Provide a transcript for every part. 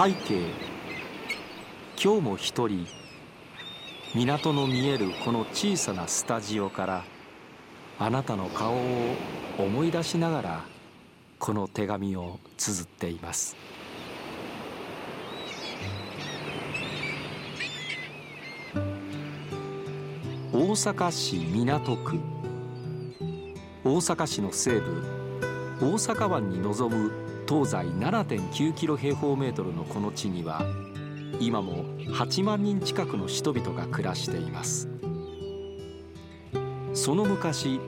背景。今日も一人。港の見えるこの小さなスタジオからあなたの顔を思い出しながらこの手紙を綴っています。大阪市港区。大阪市の西部。大阪湾に臨む東西7.9キロ平方メートルのこの地には今も8万人近くの人々が暮らしています。その昔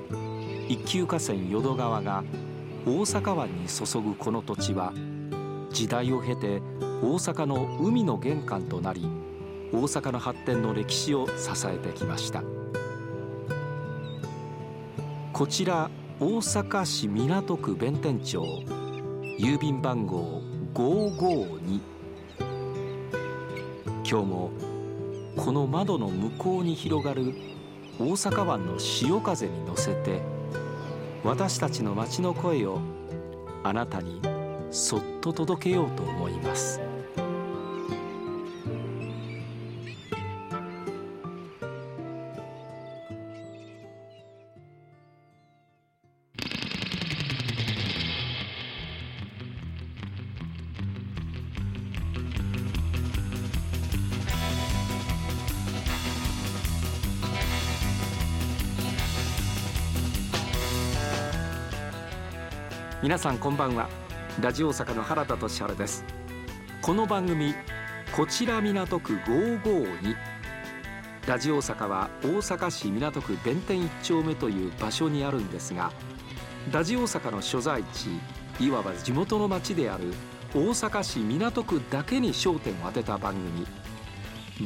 一級河川淀川が大阪湾に注ぐこの土地は時代を経て大阪の海の玄関となり大阪の発展の歴史を支えてきました。こちら大阪市港区弁天町。郵便番号552今日もこの窓の向こうに広がる大阪湾の潮風に乗せて私たちの街の声をあなたにそっと届けようと思います。皆さんこんばんは。ラジオ大阪の原田俊治です。この番組こちら港区552ラジオ大阪は大阪市港区弁天一丁目という場所にあるんですがラジオ大阪の所在地いわば地元の町である大阪市港区だけに焦点を当てた番組。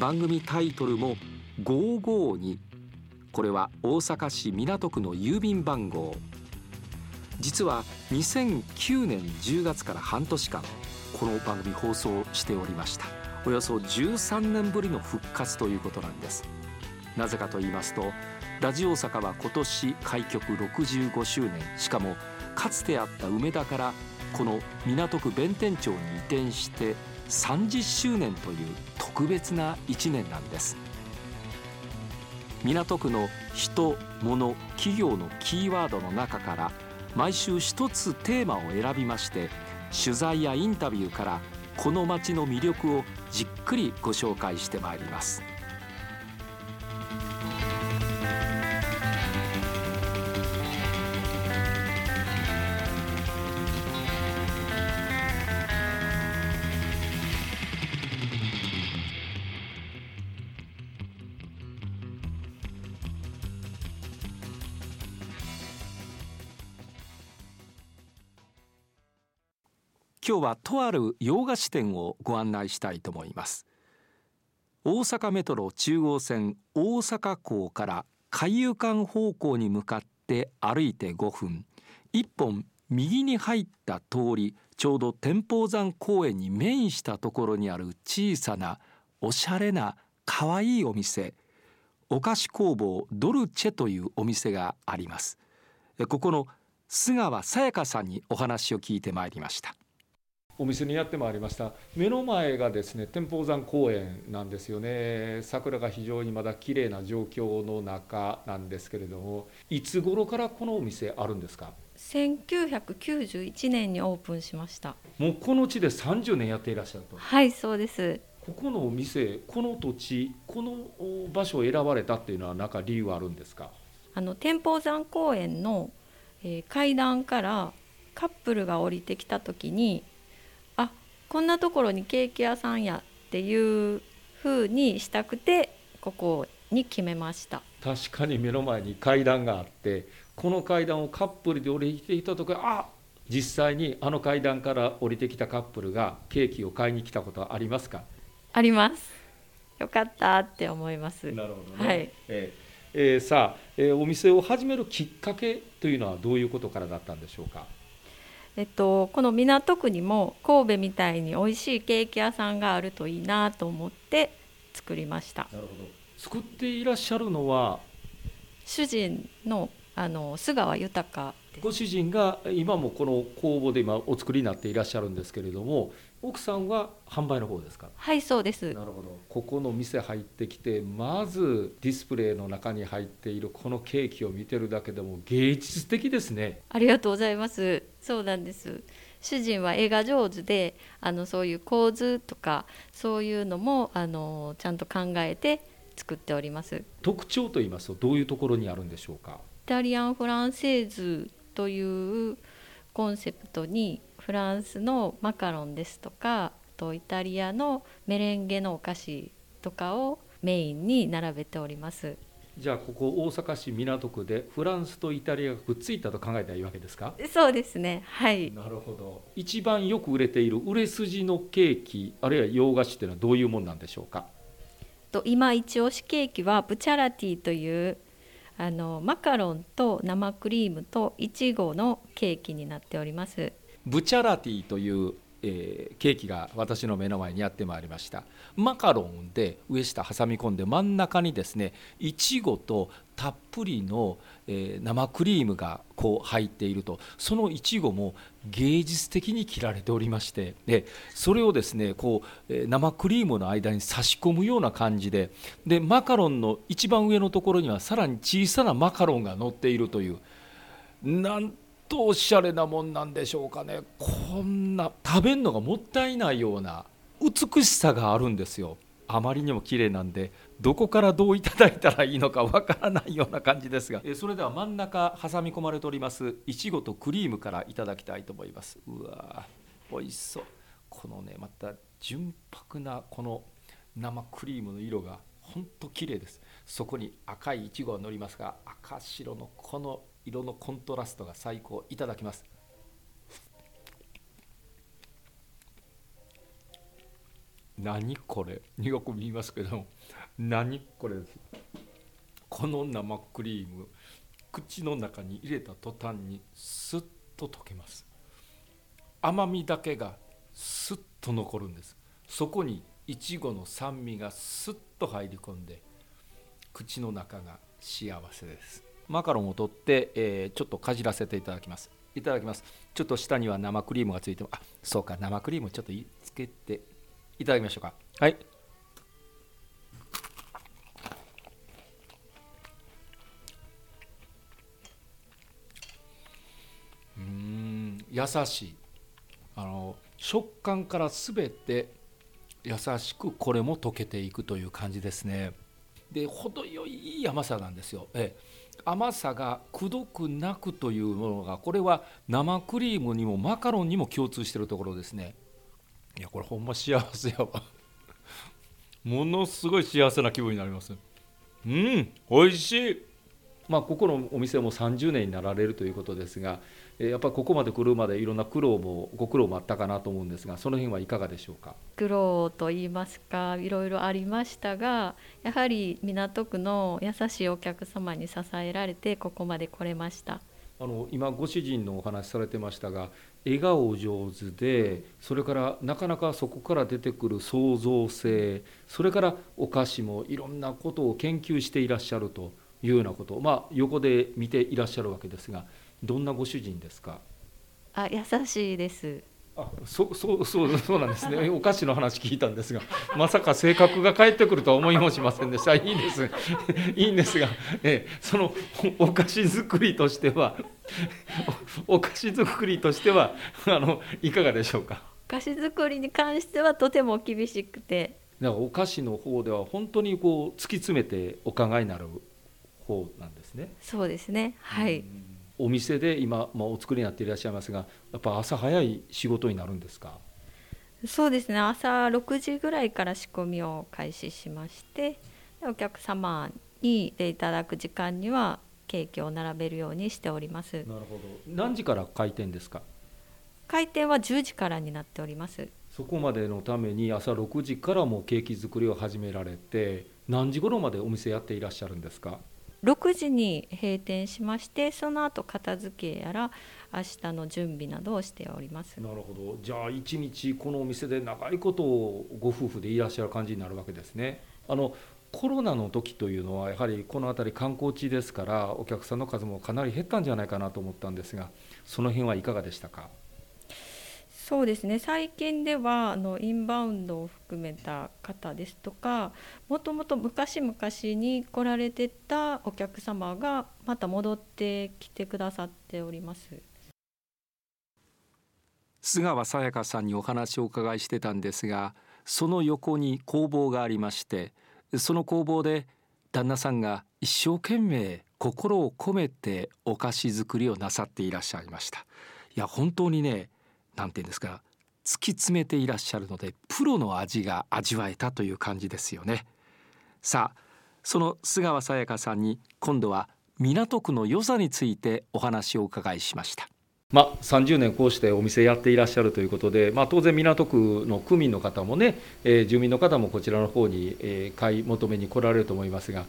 番組タイトルも552これは大阪市港区の郵便番号。実は2009年10月から半年間この番組放送しておりました。およそ13年ぶりの復活ということなんです。なぜかと言いますとラジオ大阪は今年開局65周年。しかもかつてあった梅田からこの港区弁天町に移転して30周年という特別な1年なんです。港区の人物企業のキーワードの中から毎週一つテーマを選びまして取材やインタビューからこの街の魅力をじっくりご紹介してまいります。今日はとある洋菓子店をご案内したいと思います。大阪メトロ中央線大阪港から海遊館方向に向かって歩いて5分。一本右に入った通りちょうど天保山公園に面したところにある小さなおしゃれなかわいいお店。お菓子工房ドルチェというお店があります。ここの須川さやかさんにお話を聞いてまいりました。お店にやってまいりました。目の前がですね天保山公園なんですよね。桜が非常にまだ綺麗な状況の中なんですけれどもいつ頃からこのお店あるんですか？1991年にオープンしました。もうこの地で30年やっていらっしゃると。はいそうです。ここのお店この土地この場所を選ばれたっていうのは何か理由あるんですか？あの天保山公園の、えー、階段からカップルが降りてきた時にこんなところにケーキ屋さんやっていう風にしたくてここに決めました。確かに目の前に階段があってこの階段をカップルで降りてきた時あ実際にあの階段から降りてきたカップルがケーキを買いに来たことはありますか？あります。よかったって思います。なるほどね、はい。えーえー、さあ、えー、お店を始めるきっかけというのはどういうことからだったんでしょうか？えっと、この港区にも神戸みたいに美味しいケーキ屋さんがあるといいなと思って作りました。なるほど。作っていらっしゃるのは主人のあの須川豊ご主人が今もこの工房で今お作りになっていらっしゃるんですけれども奥さんは販売の方ですか？はいそうです。なるほど。ここの店入ってきてまずディスプレイの中に入っているこのケーキを見てるだけでも芸術的ですね。ありがとうございますそうなんです。主人は絵が上手であのそういう構図とかそういうのもあのちゃんと考えて作っております。イ特徴と言いますとどういうところにあるんでしょうか？タリアン・フランセーズというコンセプトにフランスのマカロンですとかあとイタリアのメレンゲのお菓子とかをメインに並べておりますじゃあここ大阪市港区でフランスとイタリアがくっついたと考えたらいいわけですか？そうですね。はい。なるほど。一番よく売れている売れ筋のケーキあるいは洋菓子っていうのはどういうもんなんでしょうか？と今一押しケーキはブチャラティというあのマカロンと生クリームといちごのケーキになっております。ブチャラティという、えーケーキが私の目の前にやってまいりました。マカロンで上下挟み込んで真ん中にですねいちごとたっぷりの、えー生クリームがこう入っていると。そのいちごも芸術的に切られておりましてでそれをですねこう、えー生クリームの間に差し込むような感じででマカロンの一番上のところにはさらに小さなマカロンが乗っているというなんとおしゃれなもんなんでしょうかね。こんな。食べるのがもったいないような美しさがあるんですよ。あまりにも綺麗なんでどこからどういただいたらいいのかわからないような感じですが。えそれでは真ん中挟み込まれておりますいちごとクリームからいただきたいと思います。うわー美味しそう。このねまた純白なこの生クリームの色が本当綺麗です。そこに赤いいちごが乗りますが赤白のこの色のコントラストが最高いただきます。何これ？苦く見ますけど何これです？この生クリーム口の中に入れた途端にスッと溶けます。甘みだけがスッと残るんです。そこにいちごの酸味がスッと入り込んで口の中が幸せです。マカロンを取って、えーちょっとかじらせていただきます。いただきます。ちょっと下には生クリームがついてあそうか生クリームちょっといつけていただきましょうか。はい。うーん優しい。あの食感から全て優しくこれも溶けていくという感じですね。で程よいいい甘さなんですよ、ええ甘さがくどくなくというものがこれは生クリームにもマカロンにも共通しているところですね。いやこれほんま幸せやわ。ものすごい幸せな気分になります。うん美味しい。まあここのお店も30年になられるということですがえーやっぱりここまで来るまでいろんな苦労もご苦労もあったかなと思うんですがその辺はいかがでしょうか？苦労と言いますかいろいろありましたがやはり港区の優しいお客様に支えられてここまで来れました。あの今ご主人のお話されてましたが笑顔上手でそれからなかなかそこから出てくる創造性それからお菓子もいろんなことを研究していらっしゃるというようなこと。を、まあ、横で見ていらっしゃるわけですがどんなご主人ですか？あ優しいです。あそうそうそうそうなんですね。お菓子の話聞いたんですがまさか性格が返ってくるとは思いもしませんでした。いいんです。いいんですが、ええ、そのおお菓子作りとしてはおお菓子作りとしてはあのいかがでしょうか？お菓子作りに関してはとても厳しくて。だからお菓子の方では本当にこう突き詰めてお考えになる方なんですね。そうですね。はい、うん。お店で今、まあ、お作りになっていらっしゃいますがやっぱ朝早い仕事になるんですか？そうですね。朝6時ぐらいから仕込みを開始しましてでお客様にでいただく時間にはケーキを並べるようにしております。なるほど。何時から開店ですか？開店は10時からになっております。そこまでのために朝6時からもうケーキ作りを始められて何時頃までお店やっていらっしゃるんですか？6時に閉店しましてその後片付けやら明日の準備などをしております。なるほど。じゃあ一日このお店で長いことをご夫婦でいらっしゃる感じになるわけですね。あのコロナの時というのはやはりこの辺り観光地ですからお客さんの数もかなり減ったんじゃないかなと思ったんですがその辺はいかがでしたか？そうですね。最近ではあのインバウンドを含めた方ですとかもともと昔々に来られてたお客様がまた戻ってきてくださっております。須川さやかさんにお話をお伺いしてたんですがその横に工房がありましてその工房で旦那さんが一生懸命心を込めてお菓子作りをなさっていらっしゃいました。いや本当にねなんて言うんですか突き詰めていらっしゃるのでプロの味が味わえたという感じですよね。さあその須川さやかさんに今度は港区の良さについてお話をお伺いしました。まあ、30年こうしてお店やっていらっしゃるということで、まあ、当然港区の区民の方もね、えー、住民の方もこちらの方に、えー、買い求めに来られると思いますが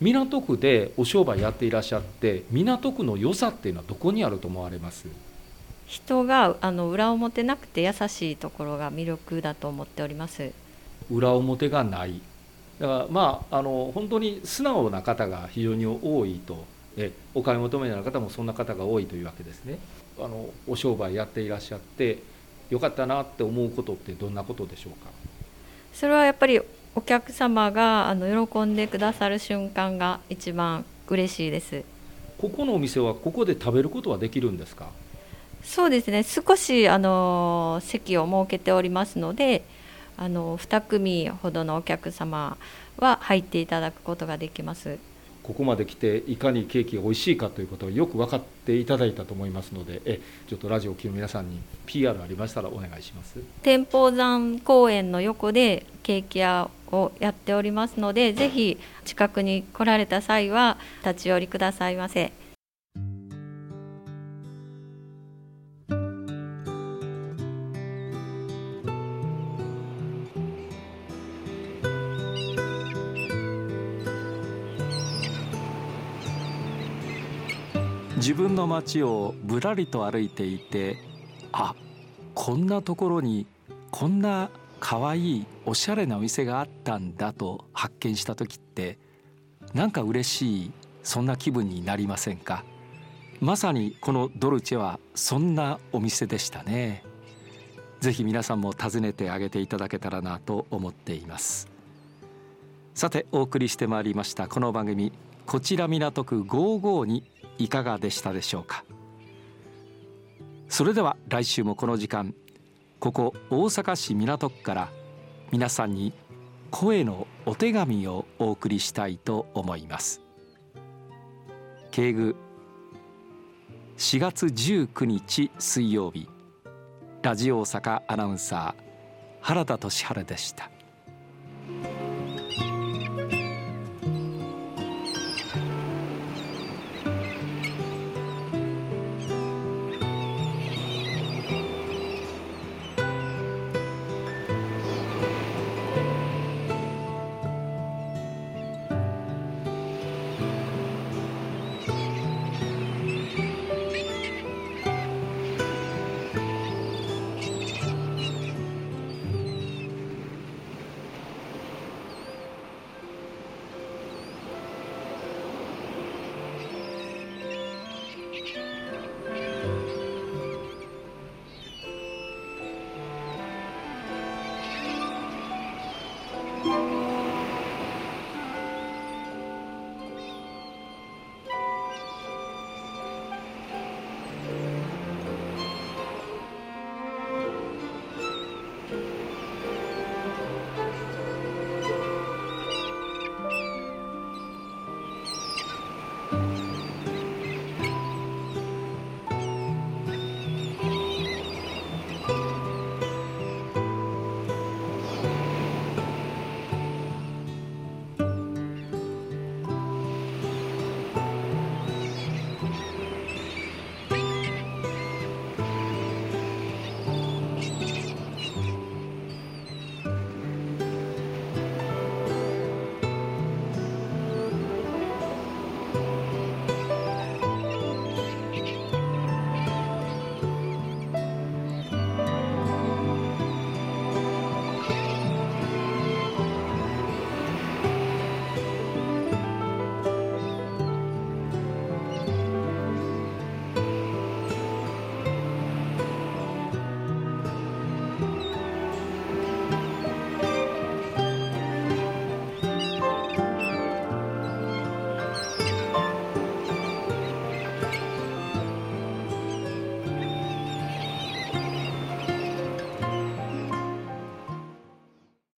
港区でお商売やっていらっしゃって港区の良さっていうのはどこにあると思われます？人があの裏表なくて優しいところが魅力だと思っております。裏表がない。だからまああの本当に素直な方が非常に多いと。えお買い求めの方もそんな方が多いというわけですね。あのお商売やっていらっしゃってよかったなって思うことってどんなことでしょうか？それはやっぱりお客様があの喜んでくださる瞬間が一番嬉しいです。ここのお店はここで食べることはできるんですか？そうですね。少しあの席を設けておりますのであの2組ほどのお客様は入っていただくことができます。ここまで来ていかにケーキが美味しいかということをよく分かっていただいたと思いますのでえちょっとラジオを聴く皆さんに PR ありましたらお願いします。天保山公園の横でケーキ屋をやっておりますのでぜひ近くに来られた際は立ち寄りくださいませ。自分の街をぶらりと歩いていてあこんなところにこんなかわいいおしゃれなお店があったんだと発見した時ってなんか嬉しいそんな気分になりませんか？まさにこのドルチェはそんなお店でしたね。ぜひ皆さんも訪ねてあげていただけたらなと思っています。さてお送りしてまいりましたこの番組こちら港区552いかがでしたでしょうか？それでは来週もこの時間ここ大阪市港区から皆さんに声のお手紙をお送りしたいと思います。敬具4月19日水曜日ラジオ大阪アナウンサー原田俊晴でした。